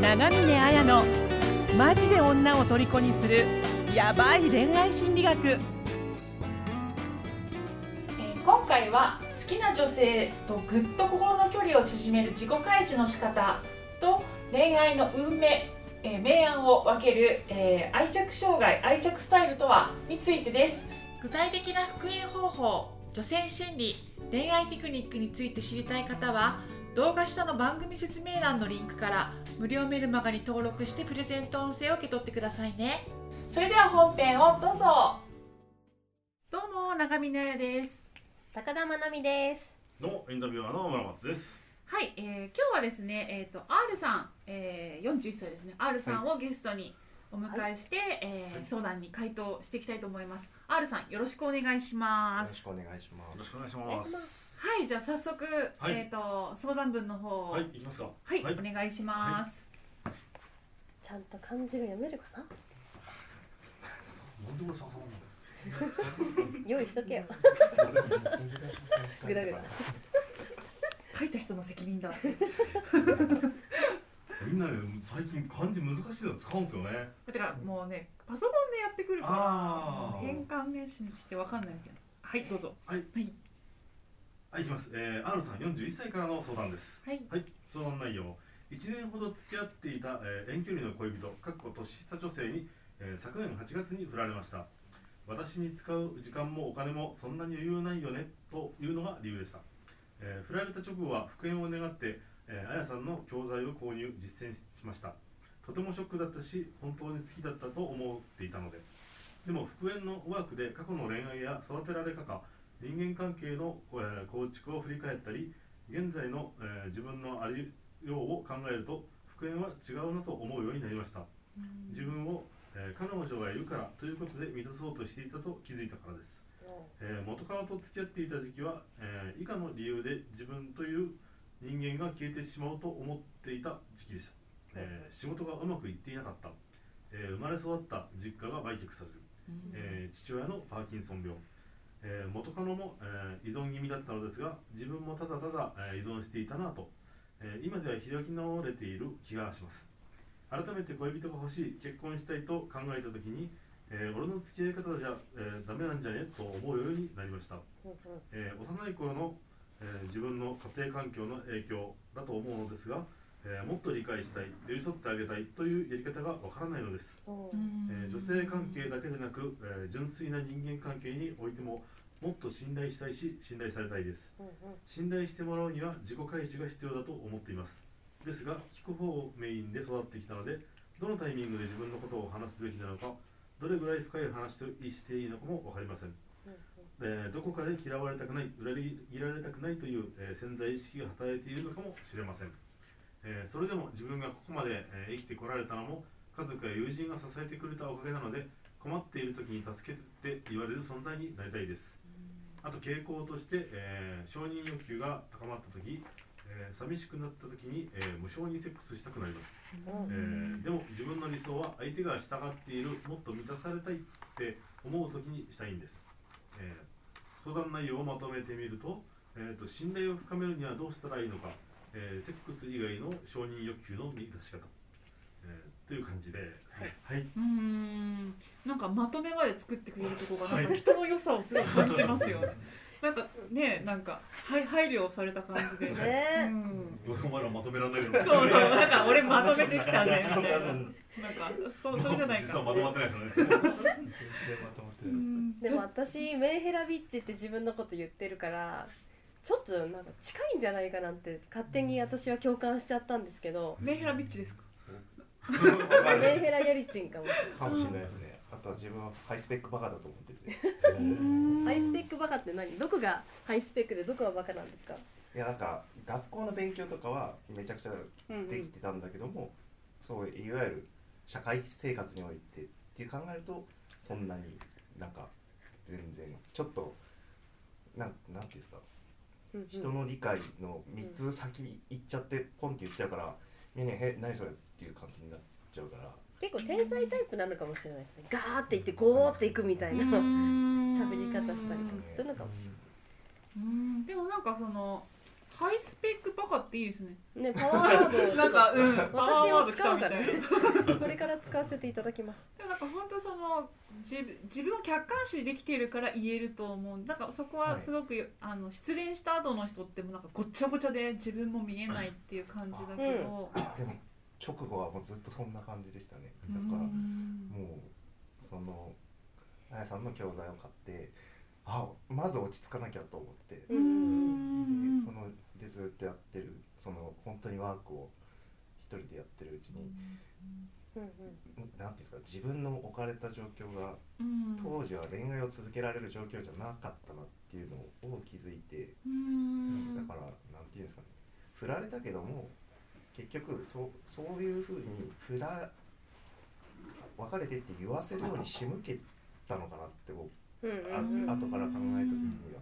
長峰綾のマジで女を虜にするヤバい恋愛心理学。えー今回は好きな女性とぐっと心の距離を縮める自己開示の仕方と恋愛の運命、えー明暗を分ける、えー愛着障害愛着スタイルとはについてです。具体的な復縁方法女性心理恋愛テクニックについて知りたい方は動画下の番組説明欄のリンクから無料メルマガに登録してプレゼント音声を受け取ってくださいね。それでは本編をどうぞ。どうも長峰彩です。高田真奈美です。どうもインタビュアーの村松です。はい、えー、今日はですね、えっ、と R さん、えー、41歳ですね。R さんをゲストにお迎えして、えー相談に回答していきたいと思います。R さんよろしくお願いします。よろしくお願いします。よろしくお願い。しますはいじゃあ早速、はい。えっ、と相談文の方はい、行きますか。はい、はい、お願いします、ちゃんと漢字が読めるかな？なんで俺笹なん用意しとけよ。ぐだぐだ。書いた人の責任だ。みんなね最近漢字難しいの使うんですよね。だからもうねパソコンでやってくるから変換ねししてわかんないみたいなはいどうぞ。はい、はいはい、行きます。えー、R さん41歳からの相談です。はいはい、相談内容。1年ほど付き合っていた、えー遠距離の恋人、かっこ年下女性に、えー昨年8月に振られました。私に使う時間もお金もそんなに余裕ないよねというのが理由でした。えー振られた直後は復縁を願って、えー、あやさんの教材を購入、実践しました。とてもショックだったし、本当に好きだったと思っていたので。でも復縁のワークで過去の恋愛や育てられ方、人間関係の、えー構築を振り返ったり現在の、えー自分のありようを考えると復縁は違うなと思うようになりました。自分を、えー彼女がいるからということで満たそうとしていたと気づいたからです、えー元カノと付き合っていた時期は、えー以下の理由で自分という人間が消えてしまうと思っていた時期でした、えー仕事がうまくいっていなかった、えー生まれ育った実家が売却される。えー父親のパーキンソン病、えー元カノも、えー依存気味だったのですが自分もただただ、えー依存していたなと、えー今では開き直れている気がします。改めて恋人が欲しい結婚したいと考えた時に、えー俺の付き合い方じゃ、えーダメなんじゃね？と思うようになりました、えー幼い頃の、えー自分の家庭環境の影響だと思うのですが、えーもっと理解したい寄り添ってあげたいというやり方がわからないのです。えー女性関係だけでなく、えー純粋な人間関係においてももっと信頼したいし信頼されたいです。信頼してもらうには自己開示が必要だと思っています。ですが聞く方をメインで育ってきたのでどのタイミングで自分のことを話すべきなのかどれぐらい深い話をしていいのかも分かりません、えーどこかで嫌われたくない裏切られたくないという、えー潜在意識が働いているのかもしれません、えーそれでも自分がここまで、えー生きてこられたのも家族や友人が支えてくれたおかげなので困っている時に助けてって言われる存在になりたいです。あと傾向として、えー承認欲求が高まった時、えー寂しくなった時に、えー無償にセックスしたくなります、えーでも自分の理想は相手が従っているもっと満たされたいって思う時にしたいんです、えー相談内容をまとめてみると,、えーと信頼を深めるにはどうしたらいいのか、えーセックス以外の承認欲求の満たし方、えーという感じですねはい、うーんなんかまとめまで作ってくれるところがはいなんか人の良さをすごい感じますよね。なんかねなんかはい配慮された感じで。うねん。どうせお前らまとめらんないけどそうそうなんか俺まとめてきたねみたいな。なんかそうそれじゃないか。実はまとまってないですよね全然まとまってないです。うんでも私メンヘラビッチって自分のこと言ってるからちょっとなんか近いんじゃないかなんて勝手に私は共感しちゃったんですけど。メンヘラビッチですか？メンヘラやりちんかもかもしれないですね。あとは自分はハイスペックバカだと思ってて。ハイスペックバカって何？どこがハイスペックでどこがバカなんですか？いやなんか学校の勉強とかはめちゃくちゃうんできてたんだけども、そういわゆる社会生活においてって考えるとそんなになんか全然ちょっとなんなんていうんですか？うんうん人の理解の3つ先に行っちゃってポンって言っちゃうからみんなへ何それっていう感じになっちゃうから。結構天才タイプなのかもしれないですね。ガーっていってゴーっていくみたいな。喋り方したりとか。するのかもしれない。うん。でもなんかそのハイスペックバカっていいですね。ねパワーワードなんかうん。私も使うからパワーワード来たみたいな。これから使わせていただきます。でもなんか本当その自分自分を客観視できているから言えると思う。なんかそこはすごく、あの失恋した後の人ってもなんかごっちゃごちゃで自分も見えないっていう感じだけど、でも直後はもうずっとそんな感じでしたね。うだからもんうそのあやさんの教材を買ってあまず落ち着かなきゃと思って、そのでずっとやってるその本当にワークを一人でやってるうちに、うんうん。なんていうんですか自分の置かれた状況がうん。当時は恋愛を続けられる状況じゃなかったなっていうのを気づいて、うん。だからなんていうんですかね振られたけども結局そうそういうふうに振ら別れてって言わせるように仕向けたのかなって僕うんあうんうん。後から考えた時には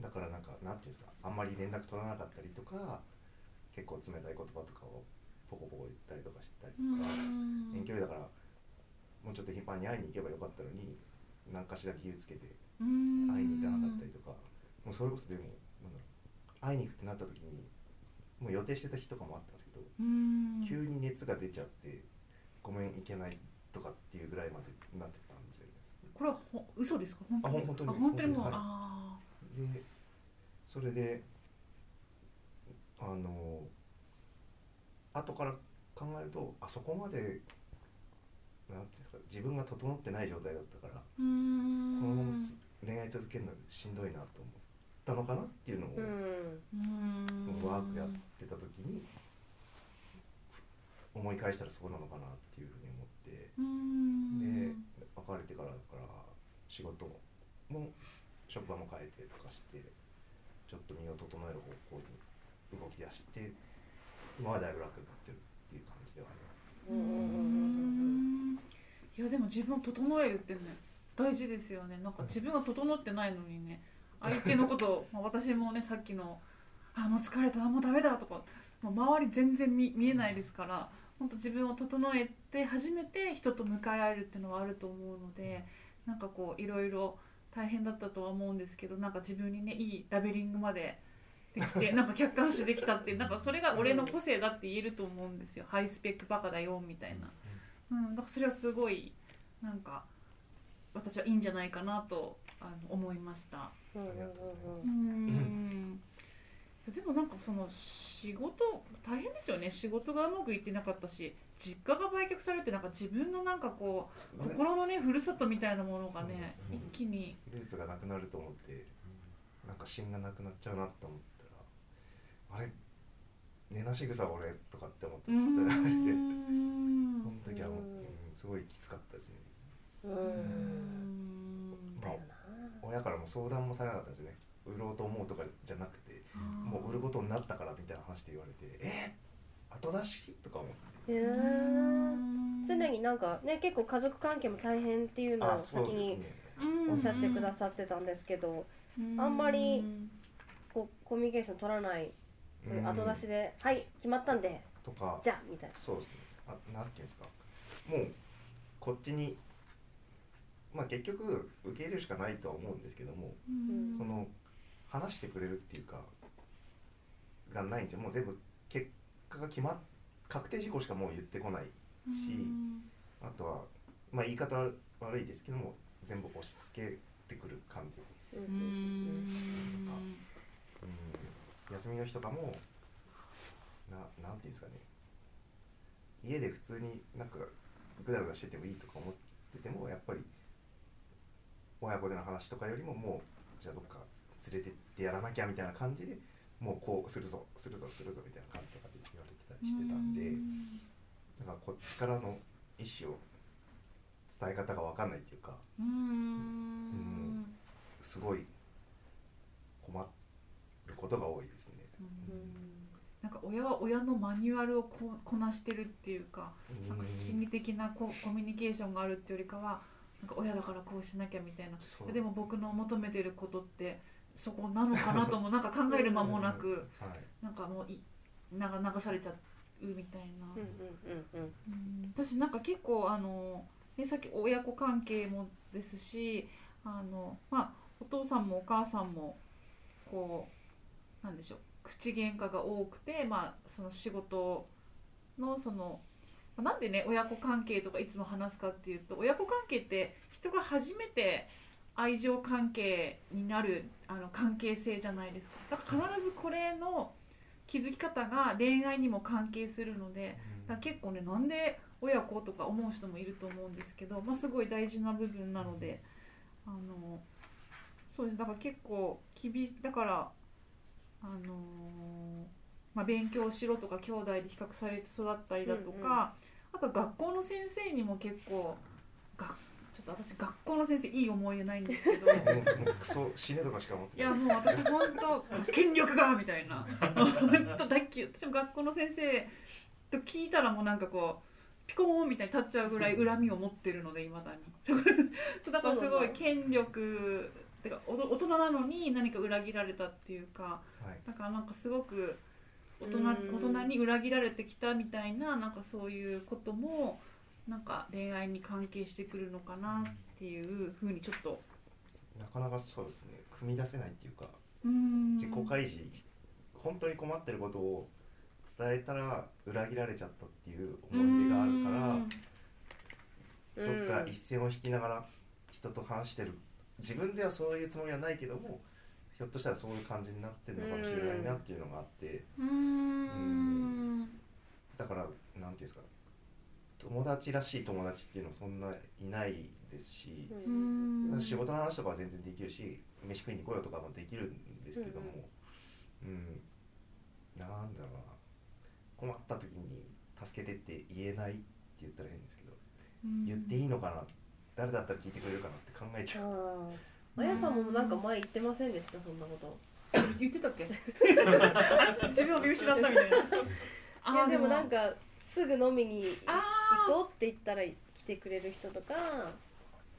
だからなんかなんていうんですかあんまり連絡取らなかったりとか結構冷たい言葉とかをポコポコ言ったりとかしてたりとか、遠距離だからもうちょっと頻繁に会いに行けばよかったのに何かしら理由つけて会いに行かなかったりとか、もうそれこそでもなんだろう会いに行くってなった時にもう予定してた日とかもあったんですけど、急に熱が出ちゃってごめん行けないとかっていうぐらいまでなってたんですよね。これはほ嘘ですか？本当に？あ本当にあ本当にもう、本当にはい。あでそれであの後から考えるとあそこまでなんていうんですか自分が整ってない状態だったからこのままつ恋愛続けるのしんどいなと思ったのかなっていうのを、そのワークやってた時に思い返したらそうなのかなっていうふうに思ってで別れてからだから仕事も職場も変えてとかしてちょっと身を整える方向に動き出して今はだいぶ楽になってるっていう感じではあります。いやでも自分を整えるってね大事ですよねなんか自分が整ってないのにね相手のことを まあ私もねさっきの「あもう疲れたあもうダメだ」とかもう周り全然見見えないですから本当自分を整えて初めて人と向かい合えるっていうのはあると思うのでなんかこういろいろ大変だったとは思うんですけどなんか自分にねいいラベリングまで できてなんか客観視できたっていうなんかそれが俺の個性だって言えると思うんですよ。ハイスペックバカだよみたいな。うん、だからそれはすごいなんか私はいいんじゃないかなとあの思いました。ありがとうございまうすん。でもなんかその仕事大変ですよね。仕事がうまくいってなかったし実家が売却されてなんか自分のなんかこう心のねふるさとみたいなものがね一気に。ルーツがなくなると思ってなんか芯がなくなっちゃうなって思ったらあれ？寝なし草俺とかって思ってうたりしてん。その時はもう、すごいきつかったですね。うんうん。だよな親からも相談もされなかったんですよね。売ろうと思うとかじゃなくてもう売ることになったからみたいな話で言われてえー、後出しとか思って。へー。常になんかね結構家族関係も大変っていうのを先におっしゃってくださってたんですけどあんまりこうコミュニケーション取らないそういう後出しで「はい決まったんでとかじゃあ」みたいな。そうですね。あなんていうんですか。もうこっちにまあ結局受け入れるしかないとは思うんですけども、うん。その話してくれるっていうかがないんですよ。もう全部結果が決まっ確定事項しかもう言ってこないしあとはまあ言い方は悪いですけども全部押し付けてくる感じ、うん。休みの日とかもななんていうんですかね。家で普通になんかグダグダしててもいいとか思っててもやっぱり親子での話とかよりももうじゃあどっか連れてってやらなきゃみたいな感じでもうこうするぞするぞするぞみたいな感じとかでりしてたんでだからこっちからの意思を伝え方が分かんないっていうかうん。すごい困ることが多いですね。なんか親は親のマニュアルをここなしてるっていうかなんか心理的なココミュニケーションがあるっていうよりかはなんか親だからこうしなきゃみたいな。でも僕の求めてることってそこなのかなともなんか考える間もなくはい。なんかもういなんか流されちゃうみたいな、私なんか結構あの、ね、さっき親子関係もですしあの、まあ、お父さんもお母さんもこうなんでしょう口喧嘩が多くて、まあ、その仕事のそのなんでね親子関係とかいつも話すかっていうと親子関係って人が初めて愛情関係になるあの関係性じゃないですか。だから必ずこれの気づき方が恋愛にも関係するのでだ結構ねなんで親子とか思う人もいると思うんですけど、まあ、すごい大事な部分なのであのそうです。だから結構厳だからあのまあ、勉強しろとか兄弟で比較されて育ったりだとか、うんうん、あと学校の先生にも結構がちょっと私学校の先生いい思い出ないんですけど。クソ死ねとかしか思ってい。やもう私本当権力がみたいな。本当大嫌い。私も学校の先生と聞いたらもうなんかこうピコーンみたいに立っちゃうぐらい恨みを持ってるのでいまだに。そうだからすごい権力てか大人なのに何か裏切られたっていうか、はい、だからなんかすごく大人大人に裏切られてきたみたいななんかそういうこともなんか恋愛に関係してくるのかなっていうふうにちょっと。なかなかそうですね。組み出せないっていうか自己開示本当に困ってることを伝えたら裏切られちゃったっていう思い出があるからどっか一線を引きながら人と話してる。自分ではそういうつもりはないけどもひょっとしたらそういう感じになってるのかもしれないなっていうのがあって。うん。だから何て言うんですか友達らしい友達っていうのはそんないないですし仕事の話とかは全然できるし飯食いに来ようとかもできるんですけどもうん、うん、なんだろうな困った時に助けてって言えないって言ったら変ですけど言っていいのかな誰だったら聞いてくれるかなって考えちゃう。あやさんもなんか前言ってませんでした？そんなこと。言ってたっけ？自分を見失ったみたいな。いやでもなんかすぐ飲みに行こうって言ったら来てくれる人とか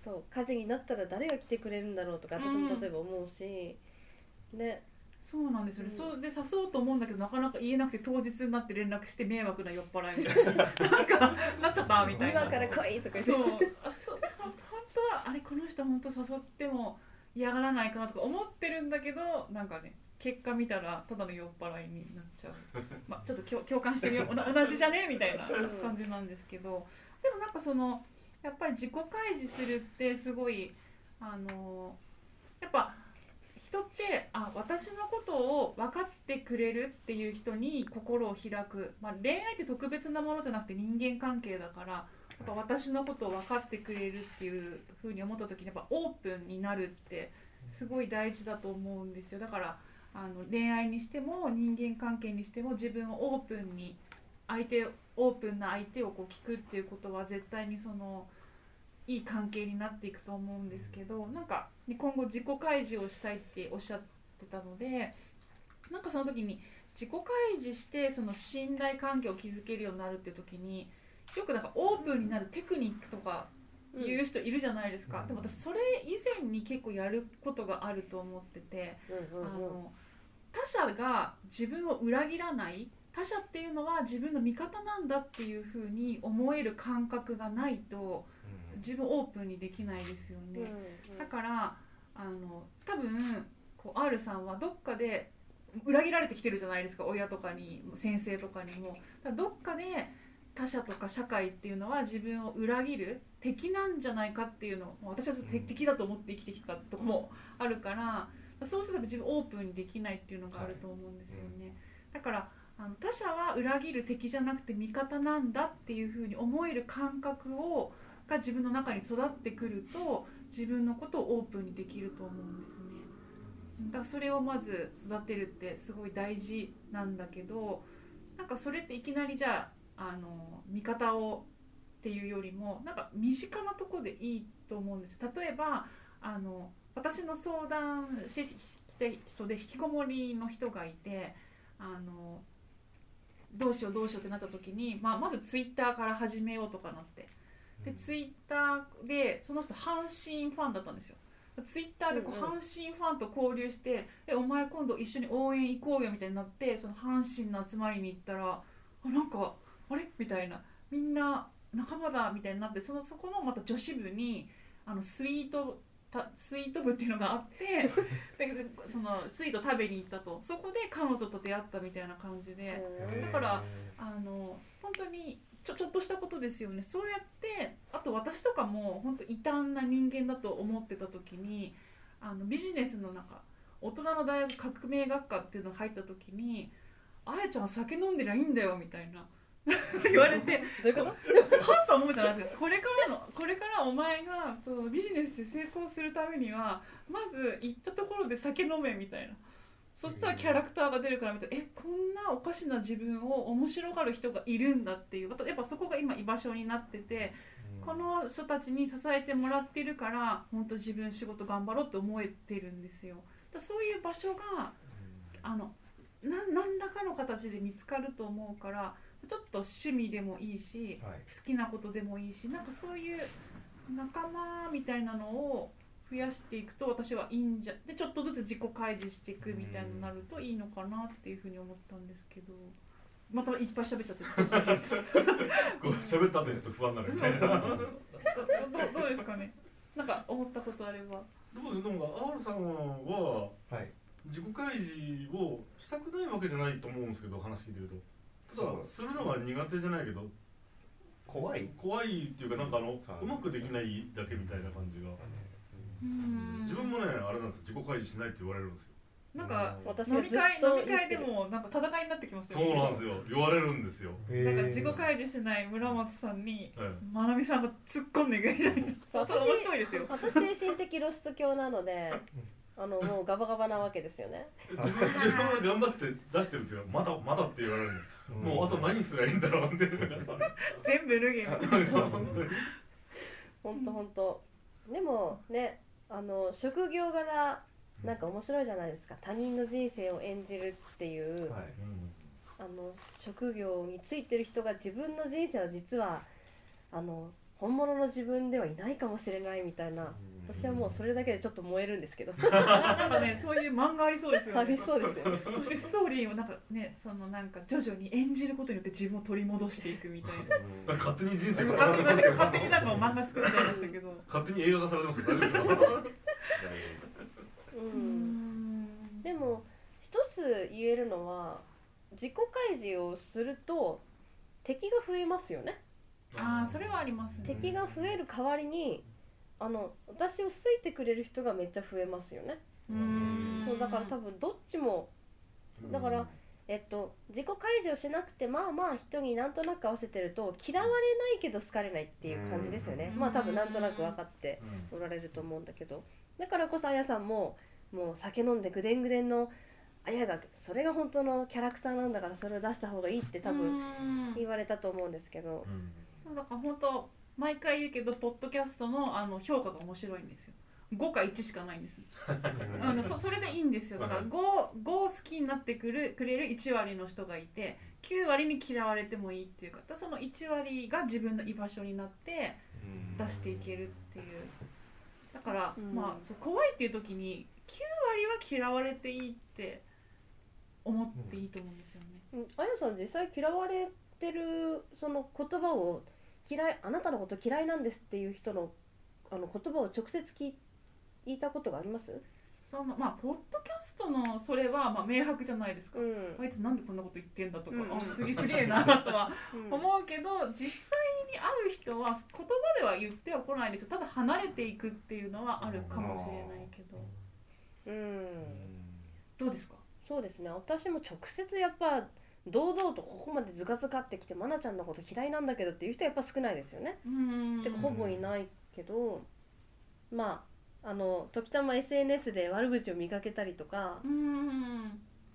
そう火事になったら誰が来てくれるんだろうとか私も例えば思うし、ねそうなんですよね、うん、そうで誘おうと思うんだけどなかなか言えなくて当日になって連絡して迷惑な酔っ払いみたいな。なんかなっちゃったみたいな。今から来いとかそう。あそう。本当はあれこの人本当誘っても嫌がらないかなとか思ってるんだけどなんかね結果見たらただの酔っ払いになっちゃう、まあ、ちょっと共感してみよ。う 同じじゃね？みたいな感じなんですけど。でもなんかそのやっぱり自己開示するってすごいあのやっぱ人ってあ私のことを分かってくれるっていう人に心を開く、まあ、恋愛って特別なものじゃなくて人間関係だからやっぱ私のことを分かってくれるっていうふうに思った時にやっぱオープンになるってすごい大事だと思うんですよ。だからあの恋愛にしても人間関係にしても自分をオープンに相手オープンな相手をこう聞くっていうことは絶対にそのいい関係になっていくと思うんですけどなんか今後自己開示をしたいっておっしゃってたのでなんかその時に自己開示してその信頼関係を築けるようになるって時によくなんかオープンになるテクニックとか言う人いるじゃないですか、うん、でも私それ以前に結構やることがあると思ってて、うんうんうん、あの他者が自分を裏切らない他者っていうのは自分の味方なんだっていうふうに思える感覚がないと自分オープンにできないですよね、だからあの多分こう R さんはどっかで裏切られてきてるじゃないですか親とかに先生とかにも。どっかで他者とか社会っていうのは自分を裏切る敵なんじゃないかっていうのを私は敵だと思って生きてきたとこもあるからそうすると自分オープンにできないっていうのがあると思うんですよね、だからあの他者は裏切る敵じゃなくて味方なんだっていうふうに思える感覚をが自分の中に育ってくると自分のことをオープンにできると思うんですね。だからそれをまず育てるってすごい大事なんだけどなんかそれっていきなりじゃああの味方をっていうよりもなんか身近なとこでいいと思うんですよ。例えばあの私の相談して人で引きこもりの人がいてあのどうしようどうしようってなった時に、まあ、まずツイッターから始めようとかなって。でツイッターでその人阪神ファンだったんですよ。ツイッターでこう阪神ファンと交流して「えお前今度一緒に応援行こうよ」みたいになってその阪神の集まりに行ったらあなんかあれ？みたいな。みんな仲間だみたいになってそのそこのまた女子部にあのスイートたスイート部っていうのがあって でそのスイート食べに行ったと。そこで彼女と出会ったみたいな感じで。だからあの本当にちょちょっとしたことですよね。そうやってあと私とかも本当異端な人間だと思ってた時にあのビジネスの中大人の大学革命学科っていうの入った時に「あやちゃん酒飲んでりゃいいんだよ」みたいな 言われてどういうこと？はと思うじゃないですか。これからのこれからお前がそのビジネスで成功するためにはまず行ったところで酒飲めみたいな。そしたらキャラクターが出るからみたいな。えこんなおかしな自分を面白がる人がいるんだっていう。やっぱそこが今居場所になってて、この人たちに支えてもらってるから本当自分仕事頑張ろうって思えてるんですよ。だそういう場所があの何らかの形で見つかると思うからちょっと趣味でもいいし、はい、好きなことでもいいしなんかそういう仲間みたいなのを増やしていくと私はいいんじゃでちょっとずつ自己開示していくみたいになるといいのかなっていうふうに思ったんですけど。またいっぱい喋っちゃってこう 喋った後にちょっと不安になる。みたいなどどうですかね？なんか思ったことあれば。どうですでも R さんは、はい、自己開示をしたくないわけじゃないと思うんですけど話聞いてるとそうするのは苦手じゃないけど怖い？怖いっていうかなんかあのうまくできないだけみたいな感じが。自分もねあれなんです自己開示しないって言われるんですよ。なんか飲み会飲み会でもなんか戦いになってきますよ、ね、そうなんですよ。言われるんですよ。なんか自己開示しない村松さんに、まなみさんが突っ込んでいくみたいなそう面白いですよ。私精神的露出狂なのであのもうガバガバなわけですよね。自分自分は頑張って出してるんですよ。まだまだって言われるの、もうあと何すりゃいいんだろうって。全部脱げ本当本当でもねあの職業柄なんか面白いじゃないですか。他人の人生を演じるっていう、はい、あの職業についてる人が自分の人生は実はあの本物の自分ではいないかもしれないみたいな、私はもうそれだけでちょっと燃えるんですけど。なんかねそういう漫画ありそうですよね。ありそうですね。そしてストーリーをなんかねそのなんか徐々に演じることによって自分を取り戻していくみたいな。勝手に人生勝手に勝手になんか漫画作っちゃいましたけど。勝手に映画化されてますけど大丈夫ですかうん。でも一つ言えるのは自己開示をすると敵が増えますよね。ああそれはあります、ね、敵が増える代わりにあの私を好いてくれる人がめっちゃ増えますよね。そうだから多分どっちもだからえっと自己開示をしなくてまあまあ人になんとなく合わせてると嫌われないけど好かれないっていう感じですよね。まあ多分なんとなく分かっておられると思うんだけど。だからこそあやさんももう酒飲んでぐでんぐでんのあやがそれが本当のキャラクターなんだからそれを出した方がいいって多分言われたと思うんですけど、そうだから本当毎回言うけどポッドキャストのあの評価が面白いんですよ。5か1しかないんです。あのそそれでいいんですよ。だから 5, 5好きになってくるくれる1割の人がいて9割に嫌われてもいいっていうかその1割が自分の居場所になって出していけるっていう。だから、まあそう怖いっていう時に9割は嫌われていいって思っていいと思うんですよね。あやさん実際嫌われてるその言葉を嫌いあなたのこと嫌いなんですっていう人のあの言葉を直接聞いたことがあります？そのまあポッドキャストのそれはまあ明白じゃないですか、うん、あいつなんでこんなこと言ってんだとか、うん、あすげすげえなとは 思うけど、実際に会う人は言葉では言ってはこないですよ。ただ離れていくっていうのはあるかもしれないけど。うん。どうですか？そうですね。私も直接やっぱ堂々とここまでズカズカってきて愛菜ちゃんのこと嫌いなんだけどっていう人はやっぱ少ないですよね。てかほぼいないけどまああの時たま SNS で悪口を見かけたりとか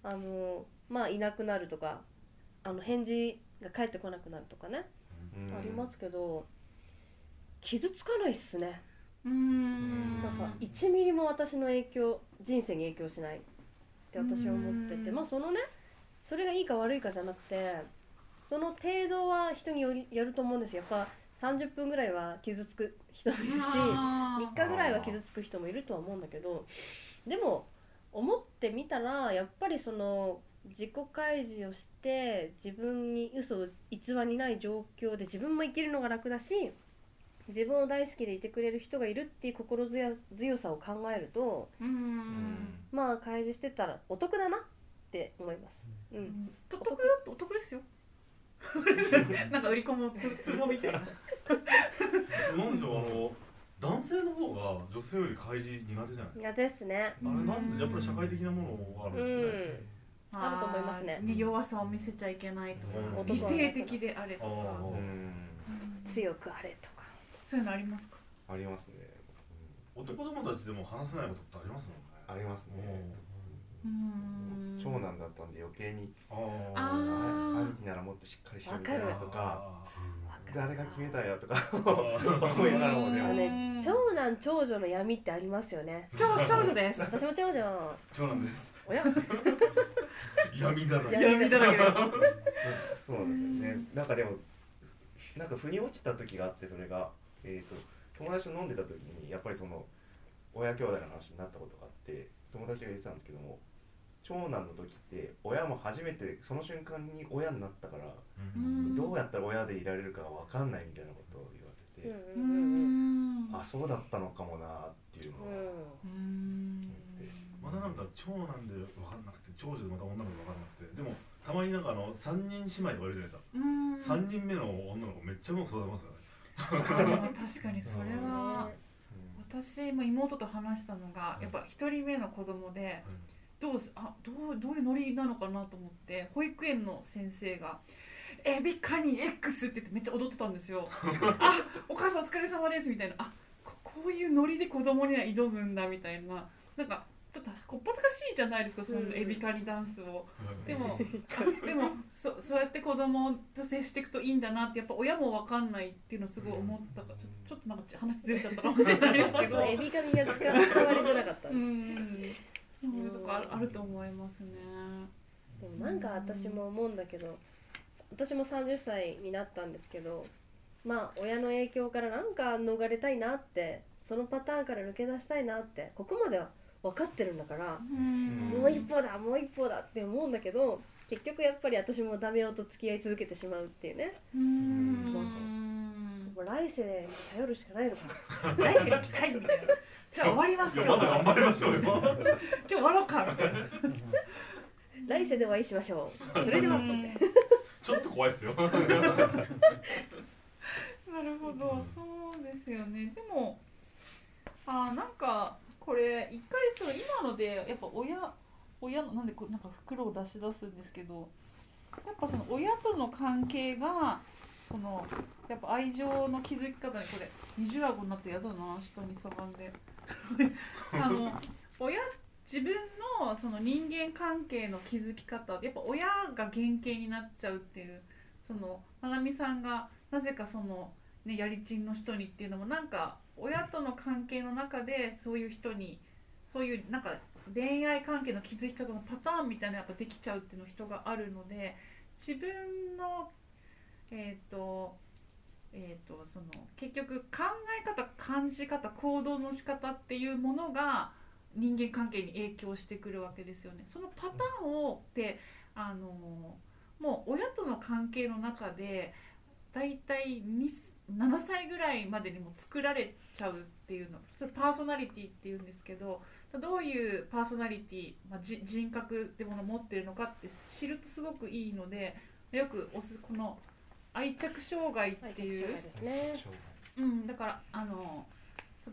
あのまあいなくなるとかあの返事が返ってこなくなるとかねありますけど傷つかないっすね。うん。なんか1ミリも私の影響人生に影響しないって私は思っててまあそのねそれがいいか悪いかじゃなくてその程度は人によりやると思うんですよ。やっぱ30分ぐらいは傷つく人もいるし3日ぐらいは傷つく人もいるとは思うんだけどでも思ってみたらやっぱりその自己開示をして自分に嘘を偽りない状況で自分も生きるのが楽だし自分を大好きでいてくれる人がいるっていう心強さを考えると、うん、まあ開示してたらお得だな。って思います。うん、お得お得ですよ。なんか売り込むつ つぼみたいな。なんでしょうあの男性の方が女性より開示苦手じゃない？苦手ですね。あれなんでやっぱり社会的なものがあるんですね。あると思いますね。ね弱さを見せちゃいけないとか、理性的であれとか、強くあれとか。そういうのありますか？ありますね。男友達でも話せないことってありますもんね。ありますね。長男だったんで余計に。兄貴ならもっとしっかりしろみたいなとか。誰が決めたやとか。思いながらもね。長男長女の闇ってありますよね。長 長女です。私も長女。長男です。親。闇だらけ。闇だらけ。そうなんですよね。なんかでもなんか腑に落ちた時があってそれが。えっ、と友達と飲んでた時にやっぱりその親兄弟の話になったことがあって友達が言ってたんですけども長男の時って親も初めてその瞬間に親になったから、どうやったら親でいられるか分かんないみたいなことを言われてて、あそうだったのかもなっていうのを思って。まだなんか長男で分かんなくて長女でまた女の子で分かんなくてでもたまになんかあの3人姉妹とかいるじゃないですか。3人目の女の子めっちゃうまく育てますよね。確かにそれは、私も妹と話したのがやっぱ1人目の子供で、どうあどうどういうノリなのかなと思って保育園の先生が「エビカニ X」って言ってめっちゃ踊ってたんですよ。あお母さんお疲れ様ですみたいなあここういうノリで子供には挑むんだみたいななんかちょっとこっぱずかしいじゃないですかそういうエビカニダンスを。でもでもそそうやって子供と接していくといいんだなってやっぱ親も分かんないっていうのをすごい思ったからちょっとちょっとなんか話ずれちゃったかもしれないですけど。エビカニが伝わりづらかった。うんそういうとこあると思いますね。でもなんか私も思うんだけど私も30歳になったんですけどまあ親の影響からなんか逃れたいなってそのパターンから抜け出したいなってここまでは分かってるんだからもう一歩だもう一歩だって思うんだけど結局やっぱり私もダメ男と付き合い続けてしまうっていうねもう来世に頼るしかないのか 来世に行きたいみたいなじゃあ終わりますよ。まだ頑張りましょうよ。今日終わろうかみたいな。来世でお会いしましょう。それでは ちょっと怖いですよ。なるほど、そうですよね。でもあなんかこれ一回そう今のでやっぱ親親のなんでこなんか袋を出し出すんですけど、やっぱその親との関係がそのやっぱ愛情の築き方にこれ二重顎になってやだな下にしゃがんで。あの親自分のその人間関係の築き方やっぱ親が原型になっちゃうっていうそのまなみさんがなぜかその、ね、やりちんの人にっていうのもなんか親との関係の中でそういう人にそういうなんか恋愛関係の築き方のパターンみたいなやっぱできちゃうっていうの人があるので自分のえっ、ー、とえーと、その結局考え方感じ方行動の仕方っていうものが人間関係に影響してくるわけですよね。そのパターンをってあのもう親との関係の中でだいたい7歳ぐらいまでにも作られちゃうっていうのそれパーソナリティっていうんですけどどういうパーソナリティ、まあ、人格ってものを持ってるのかって知るとすごくいいのでよくおすこの愛着障害っていう、ね、うん、だからあの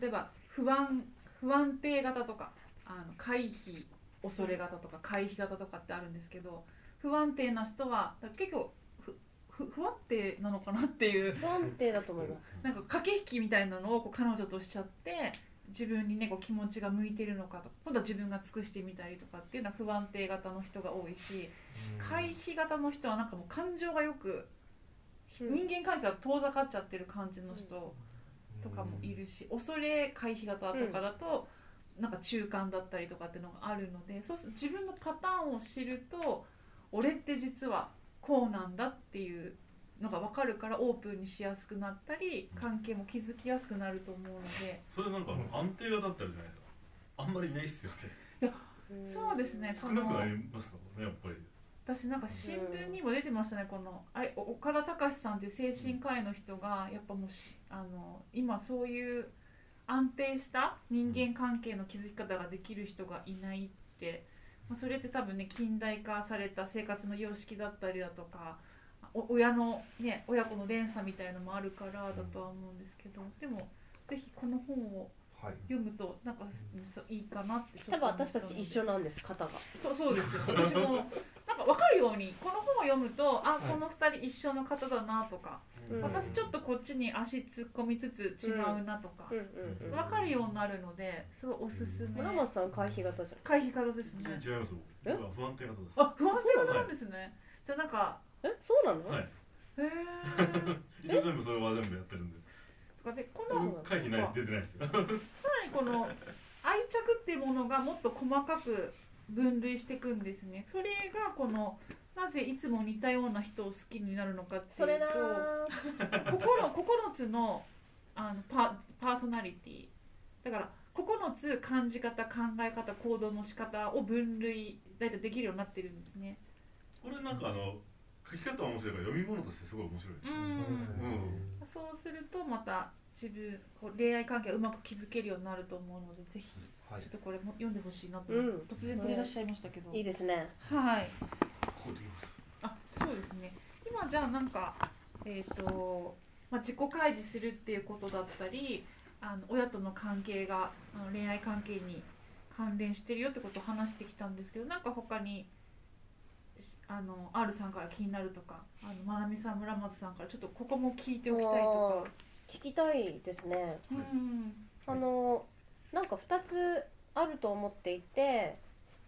例えば不安不安定型とかあの回避恐れ型とか回避型とかってあるんですけど不安定な人は結構ふふ不安定なのかなっていう不安定だと思います。なんか駆け引きみたいなのをこう彼女としちゃって自分にねこう気持ちが向いてるのかと今度は自分が尽くしてみたりとかっていうのは不安定型の人が多いし回避型の人はなんかもう感情がよく人間関係が遠ざかっちゃってる感じの人とかもいるし、恐れ回避型とかだと、なんか中間だったりとかっていうのがあるのでそうすると自分のパターンを知ると俺って実はこうなんだっていうのが分かるからオープンにしやすくなったり関係も築きやすくなると思うので。それなんか安定型ってあるじゃないですか。あんまりいないっすよね。いやそうですね。少なくなりますもんねやっぱり私なんか新聞にも出てましたね、このあ岡田隆さんっていう精神科医の人がやっぱもうしあの今そういう安定した人間関係の築き方ができる人がいないって、まあ、それって多分ね近代化された生活の様式だったりだとか親のね親子の連鎖みたいのもあるからだとは思うんですけどでもぜひこの本を読むとなんか、いいかなって多分私たち一緒なんです型が。そうそうですよ。私もなんか分かるようにこの本を読むとあこの2人一緒の方だなとか、うん、私ちょっとこっちに足突っ込みつつ違うなとか、分かるようになるのですごいおすすめ。村松さん回避型じゃん。回避型ですね。違いますえ？不安定型です。あ不安定型なんですね、じゃあなんかえ？そうなの？はい。へえ 一応全部それは全部やってるんででこの回避ない出てないですよ。さらにこの愛着っていうものがもっと細かく分類していくんですね。それがこのなぜいつも似たような人を好きになるのかっていうと9 つのあのパパーソナリティ。だから9つ感じ方考え方行動の仕方を分類大体できるようになってるんですね。これなんかあの書き方は面白いから読み物としてすごい面白い。です、ね、うん、そうするとまた自分こう恋愛関係をうまく築けるようになると思うのでぜひ、はい、ちょっとこれも読んでほしいなと、うん、突然取り出しちゃいましたけど、いいですね。はい。こうできます。あそうですね。今じゃあなんかえっ、ー、と、まあ、自己開示するっていうことだったりあの親との関係があの恋愛関係に関連してるよってことを話してきたんですけどなんか他にあの R さんから気になるとかあのまなみさん村松さんからちょっとここも聞いておきたいとか。聞きたいですね、うん、あのなんか2つあると思っていて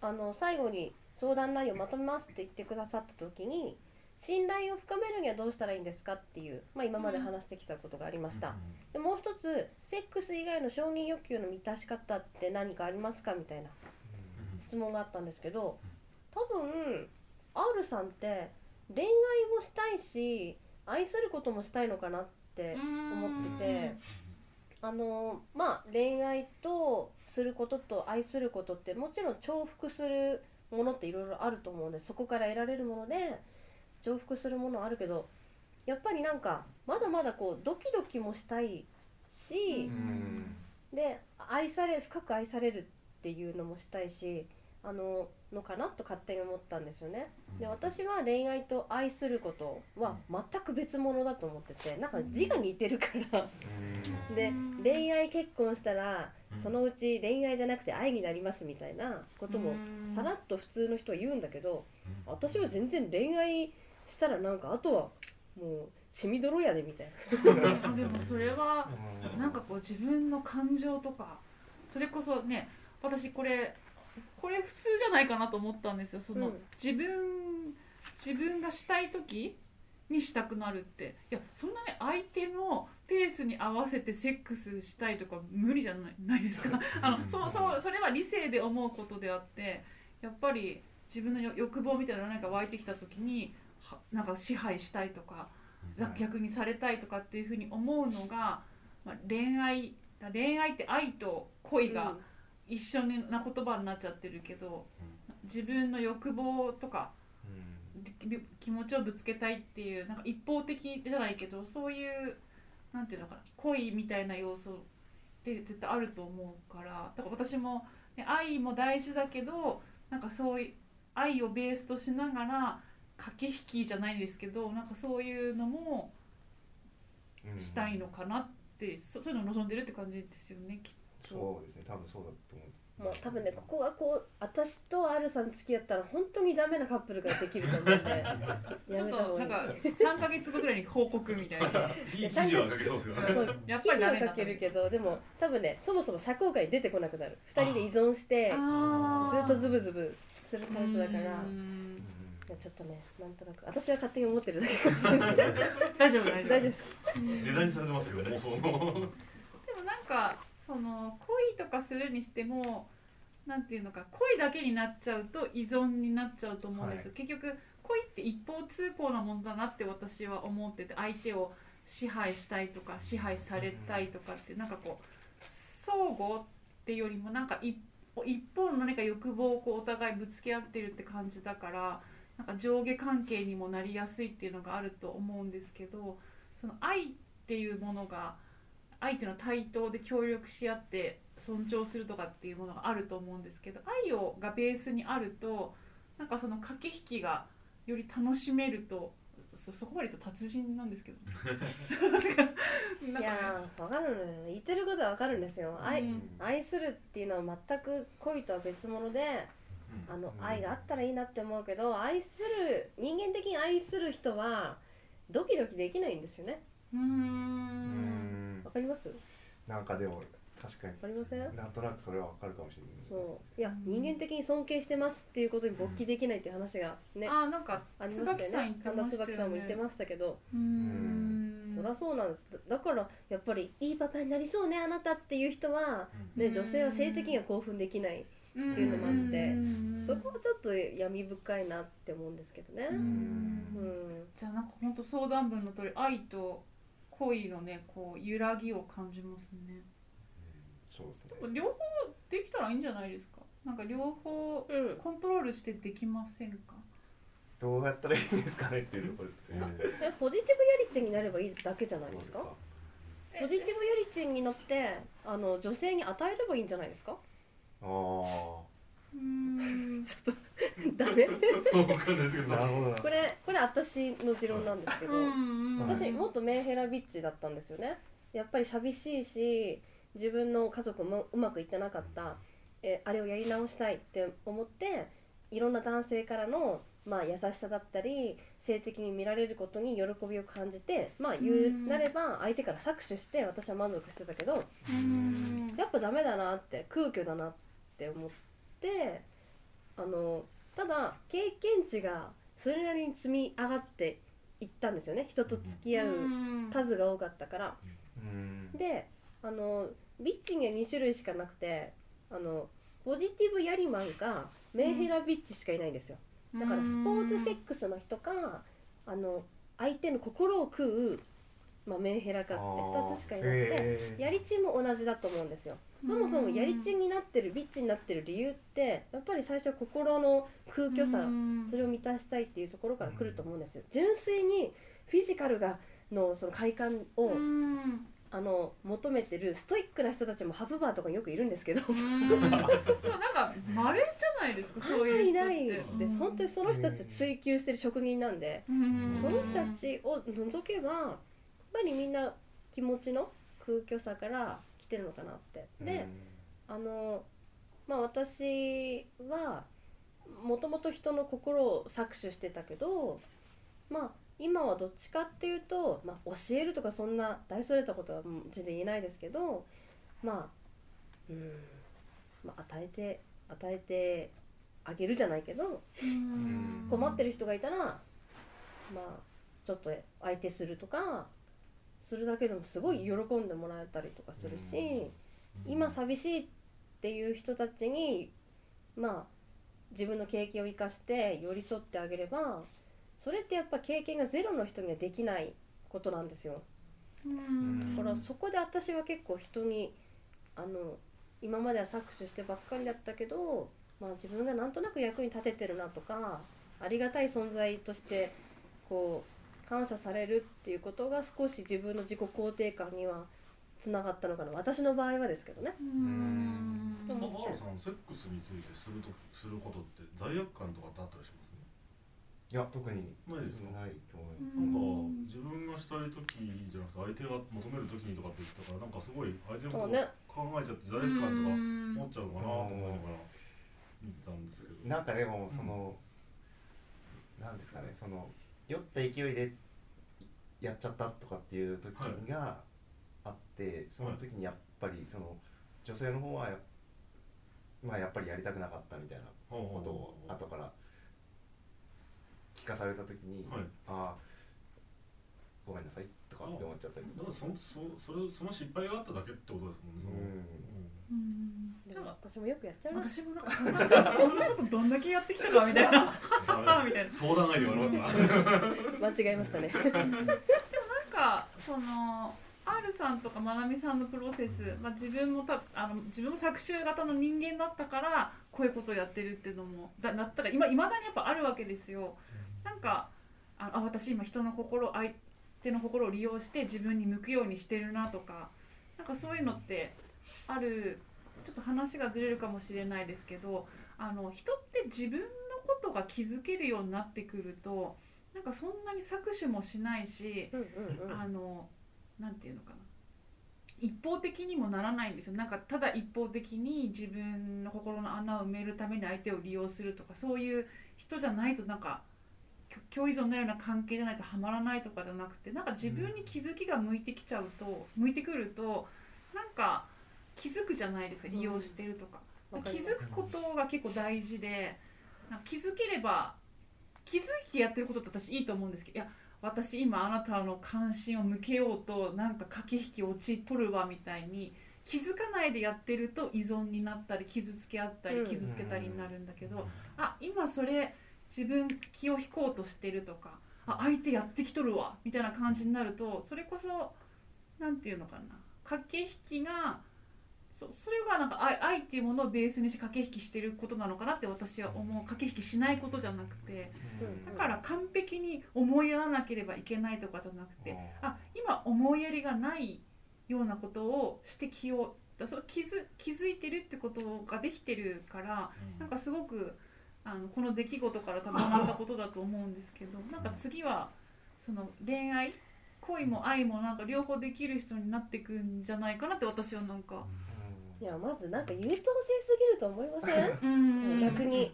あの最後に相談内容まとめますって言ってくださった時に信頼を深めるにはどうしたらいいんですかっていう、まあ、今まで話してきたことがありました、うん、でもう一つセックス以外の承認欲求の満たし方って何かありますかみたいな質問があったんですけど多分 R さんって恋愛もしたいし愛することもしたいのかなって思っててあのまあ恋愛とすることと愛することってもちろん重複するものっていろいろあると思うんでそこから得られるもので重複するものあるけどやっぱりなんかまだまだこうドキドキもしたいしで愛される深く愛されるっていうのもしたいしあののかなと勝手に思ったんですよね。で私は恋愛と愛することは全く別物だと思っててなんか字が似てるから。で恋愛結婚したらそのうち恋愛じゃなくて愛になりますみたいなこともさらっと普通の人は言うんだけど私は全然恋愛したらなんかあとはもう血みどろやでみたいな。でもそれはなんかこう自分の感情とかそれこそね私これこれ普通じゃないかなと思ったんですよ。その、うん、自分自分がしたい時にしたくなるって。いやそんなね相手のペースに合わせてセックスしたいとか無理じゃないないですか？あのそうそうそれは理性で思うことであってやっぱり自分の欲望みたいな何か湧いてきた時になんか支配したいとか逆にされたいとかっていうふうに思うのが、まあ、恋愛恋愛って愛と恋が、うん一緒な言葉になっちゃってるけど、自分の欲望とか、気持ちをぶつけたいっていうなんか一方的じゃないけどそういうなんていうのかな恋みたいな要素って絶対あると思うからだから私も、ね、愛も大事だけどなんかそういう愛をベースとしながら駆け引きじゃないんですけどなんかそういうのもしたいのかなって、そういうのを望んでるって感じですよねきっそう。ですね。多分そうだと思うんです。もう多分ねここがこう私と R さん付き合ったら本当にダメなカップルができると思うんで やめた方がいい。なんか3か月後ぐらいに報告みたいな。いい記事は書けそうですよね。やっぱり記事は書けるけどでも多分ねそもそも社交界に出てこなくなる。2人で依存してずっとズブズブするタイプだから。いやちょっとねなんとなく私は勝手に思ってるだけかもしれない。大丈夫大丈夫。大丈夫です。値段にされてますけど妄想の。でもなんかその恋とかするにしてもなんていうのか恋だけになっちゃうと依存になっちゃうと思うんです、はい、結局恋って一方通行なものだなって私は思ってて相手を支配したいとか支配されたいとかってなんかこう相互ってよりもなんか一一方の何か欲望をこうお互いぶつけ合ってるって感じだからなんか上下関係にもなりやすいっていうのがあると思うんですけどその愛っていうものが相手の対等で協力し合って尊重するとかっていうものがあると思うんですけど愛をがベースにあるとなんかその駆け引きがより楽しめるとそそこまで言うと達人なんですけど。いやわかる。の言ってることはわかるんですよ。愛,、愛するっていうのは全く恋とは別物で、あの愛があったらいいなって思うけど愛する人間的に愛する人はドキドキできないんですよね。うん。わかります？なんかでも確かに。ありません？なんとなくそれはわかるかもしれないそう。いや人間的に尊敬してますっていうことに勃起できないっていう話がね、あなんかありましたよね。神田椿さんも言ってましたけどうん。そりゃそうなんです。だからやっぱりいいパパになりそうねあなたっていう人は、ね、女性は性的には興奮できないっていうのもあってそこはちょっと闇深いなって思うんですけどね。うん。じゃあなんか本当相談文の通り愛と恋のねこう揺らぎを感じますね。そうですね。両方できたらいいんじゃないですか？なんか両方コントロールしてできませんか、どうやったらいいんですかねっていうところですね、えポジティブやりちんになればいいだけじゃないですか？ポジティブやりちんになってあの女性に与えればいいんじゃないですか？ああうん。ちょっとダメ？なるほどこれこれ私の持論なんですけど私もっとメンヘラビッチだったんですよね。やっぱり寂しいし自分の家族もうまくいってなかった。えあれをやり直したいって思っていろんな男性からの、まあ、優しさだったり性的に見られることに喜びを感じてまあ言うなれば相手から搾取して私は満足してたけどやっぱダメだなって空虚だなって思ってあのただ経験値がそれなりに積み上がっていったんですよね。人と付き合う数が多かったから。であのビッチには2種類しかなくてあのポジティブヤリマンかメンヘラビッチしかいないんですよ。だからスポーツセックスの人かあの相手の心を食う、まあ、メンヘラかって2つしかいなくてやりちんも同じだと思うんですよ。そもそもやりちんになってるビッチになってる理由ってやっぱり最初は心の空虚さそれを満たしたいっていうところから来ると思うんですよ。純粋にフィジカルがのその快感をあの求めてるストイックな人たちもハブバーとかによくいるんですけど。なんか稀じゃないですかそういう人って。いないです。本当にその人たち追求してる職人なんでその人たちを除けばぱりみんな気持ちの空虚さから来てるのかなって。であのまあ私はもともと人の心を搾取してたけどまあ今はどっちかっていうと、まあ、教えるとかそんな大それたことは全然言えないですけどまあうん、まあ、与えて与えてあげるじゃないけど困ってる人がいたらまあちょっと相手するとかするだけでもすごい喜んでもらえたりとかするし今寂しいっていう人たちにまあ自分の経験を生かして寄り添ってあげればそれってやっぱ経験がゼロの人にはできないことなんですよ。だからそこで私は結構人にあの今までは搾取してばっかりだったけど、まあ、自分がなんとなく役に立ててるなとかありがたい存在としてこう感謝されるっていうことが少し自分の自己肯定感にはつながったのかな。私の場合はですけどね。うん。マロさん。セックスについてするとすることって罪悪感とかってあったりします？いや特にないですかないと思いますなんか自分がしたい時じゃなくて相手が求める時にとかって言ったからなんかすごい相手のこと考えちゃって罪悪感とか持っちゃうのかなと思いながら。見てたんですけど。なんかでもその、うん、なんですかねその酔った勢いでやっちゃったとかっていう時があって、はい、その時にやっぱりその女性の方はまあやっぱりやりたくなかったみたいなことを後から聞かされた時に、はい、ああごめんなさいとかって思っちゃったりとか。そそそれその失敗があっただけってことですもんね。うんでも私もよくやっちゃう私もなんかそんな そんなことどんだけやってきたかみたいな。みたいな。相談相手言わな間違えましたね。でもなんかその愛 R さんとかまなみさんのプロセス、まあ、自分もたあの自分も作詞型の人間だったからこういうことをやってるっていうのもだなったら今いまだにやっぱあるわけですよ。なんかああ私今人の心相手の心を利用して自分に向くようにしてるなとかなんかそういうのってあるちょっと話がずれるかもしれないですけどあの人って自分のことが気づけるようになってくるとなんかそんなに搾取もしないし、うんうんうん。あのなんていうのかな。一方的にもならないんですよ。なんかただ一方的に自分の心の穴を埋めるために相手を利用するとかそういう人じゃないとなんか共依存になるような関係じゃないとハマらないとかじゃなくてなんか自分に気づきが向いてきちゃうと、向いてくるとなんか気づくじゃないですか利用してるとか、気わかります。づくことが結構大事で気づければ気づいてやってることって私いいと思うんですけどいや私今あなたの関心を向けようとなんか駆け引き陥っとるわみたいに気づかないでやってると依存になったり傷つけ合ったりうん。傷つけたりになるんだけど、あ今それ自分気を引こうとしてるとかあ相手やってきとるわみたいな感じになるとそれこそなんていうのかな駆け引きがそそれがなんか愛愛っていうものをベースにして駆け引きしてることなのかなって私は思う駆け引きしないことじゃなくてだから完璧に思いやらなければいけないとかじゃなくてあ今思いやりがないようなことを指摘をだその気づ気づいてるってことができてるからなんかすごくあのこの出来事から多分学んだことだと思うんですけどなん。か次はその恋愛恋も愛もなんか両方できる人になっていくんじゃないかなって私はなんか、いやまずなんか優等生すぎると思いません？うん。逆に。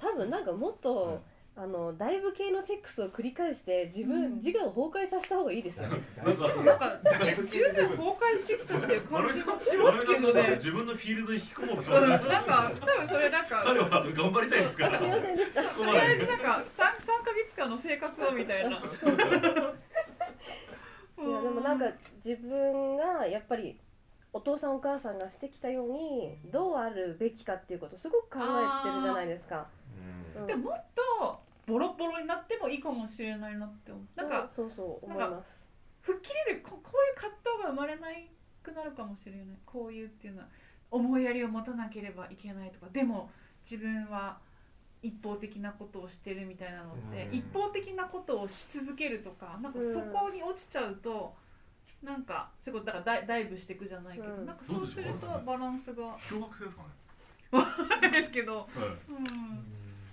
多分なんかもっと、あのだいぶ系のセックスを繰り返して自分、うん。自我を崩壊させた方がいいですよなんかなんか十分崩壊してきたっていう感じもしますけどね。自分のフィールドに引き込もうとしう。ん。ますなんか多分それなんか彼は頑張りたいんですかあらすいませんでした。とりあえずなんか三三ヶ月間の生活をみたいな。いやでもなんか自分がやっぱりお父さんお母さんがしてきたようにどうあるべきかっていうことをすごく考えてるじゃないですか。うんでももっとボロボロになってもいいかもしれないなって思う。なんかそうそう思います。吹っ切れるここういう葛藤が生まれないくなるかもしれない。こういうっていうのは思いやりを持たなければいけないとか、でも自分は一方的なことをしてるみたいなのって、うん一方的なことをし続けるとか、なんかうんそこに落ちちゃうと。なんかそういうことだからダイダイブしていくじゃないけど、うん。なんかそうするとバランスが。小学生ですかね。ないですけど、はい。うん、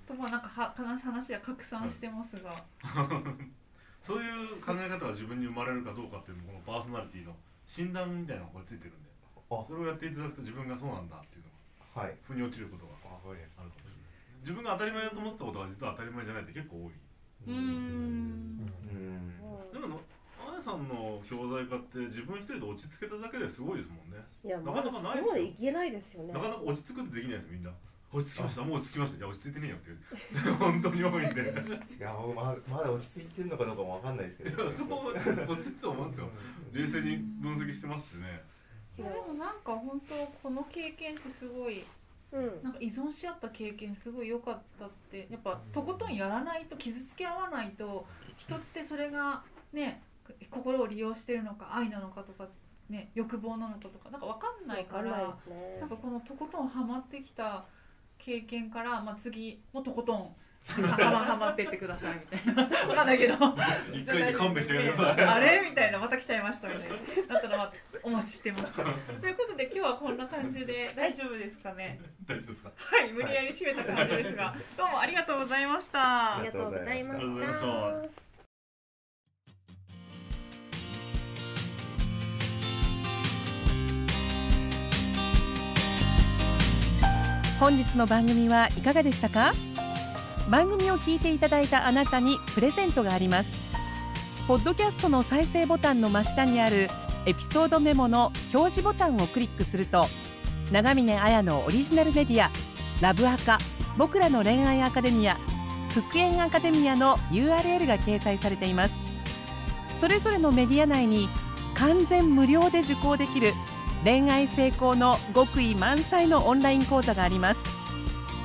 とまあなんかは話話は拡散してますが、そういう考え方が自分に生まれるかどうかっていうのもこのパーソナリティの診断みたいなのがこれついてるんで。あ。それをやっていただくと自分がそうなんだっていうのがはい。腑に落ちることがあるかもしれない自分が当たり前だと思ってたことが実は当たり前じゃないって結構多い。うーん。うん。でもさんの教材化って自分一人で落ち着けただけですごいですもんね。いやなかなかないですよ。いけないですよね。な。かなか落ち着くってできないですよみんな。落ち着きましたもう落ち着きました。いや落ち着いてねえよって。本当に多いんで。いやもうままだ落ち着いてるのかどうかもわかんないですけど。いやそう落ち着いてると思うんですよ。冷静に分析してますしね。いや。でもなんか本当この経験ってすごいうん。なんか依存し合った経験すごい良かったってやっぱとことんやらないと傷つけ合わないと人ってそれがね心を利用してるのか愛なのかとかね欲望なのかとかなんか分かんないかわかんないらね。なんかこのとことんハマってきた経験から、まあ、次もとことんはまはまってってくださいみたいな。分かんないけど。一回で勘弁してください。あれ？みたいなまた来ちゃいましたみたいな。だったら、まあ、お待ちしてます。ということで今日はこんな感じで大丈夫ですかね？大丈夫ですか？はい無理やり締めた感じですがどうもありがとうございました。ありがとうございました。本日の番組はいかがでしたか？番組を聞いていただいたあなたにプレゼントがあります。ポッドキャストの再生ボタンの真下にあるエピソードメモの表示ボタンをクリックすると長峰綾のオリジナルメディアラブアカ僕らの恋愛アカデミア復縁アカデミアの URL が掲載されています。それぞれのメディア内に完全無料で受講できる恋愛成功の極意満載のオンライン講座があります。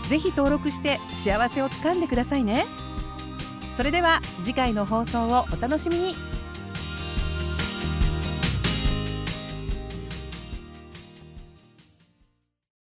ぜひ登録して幸せをつかんでくださいね。それでは次回の放送をお楽しみに。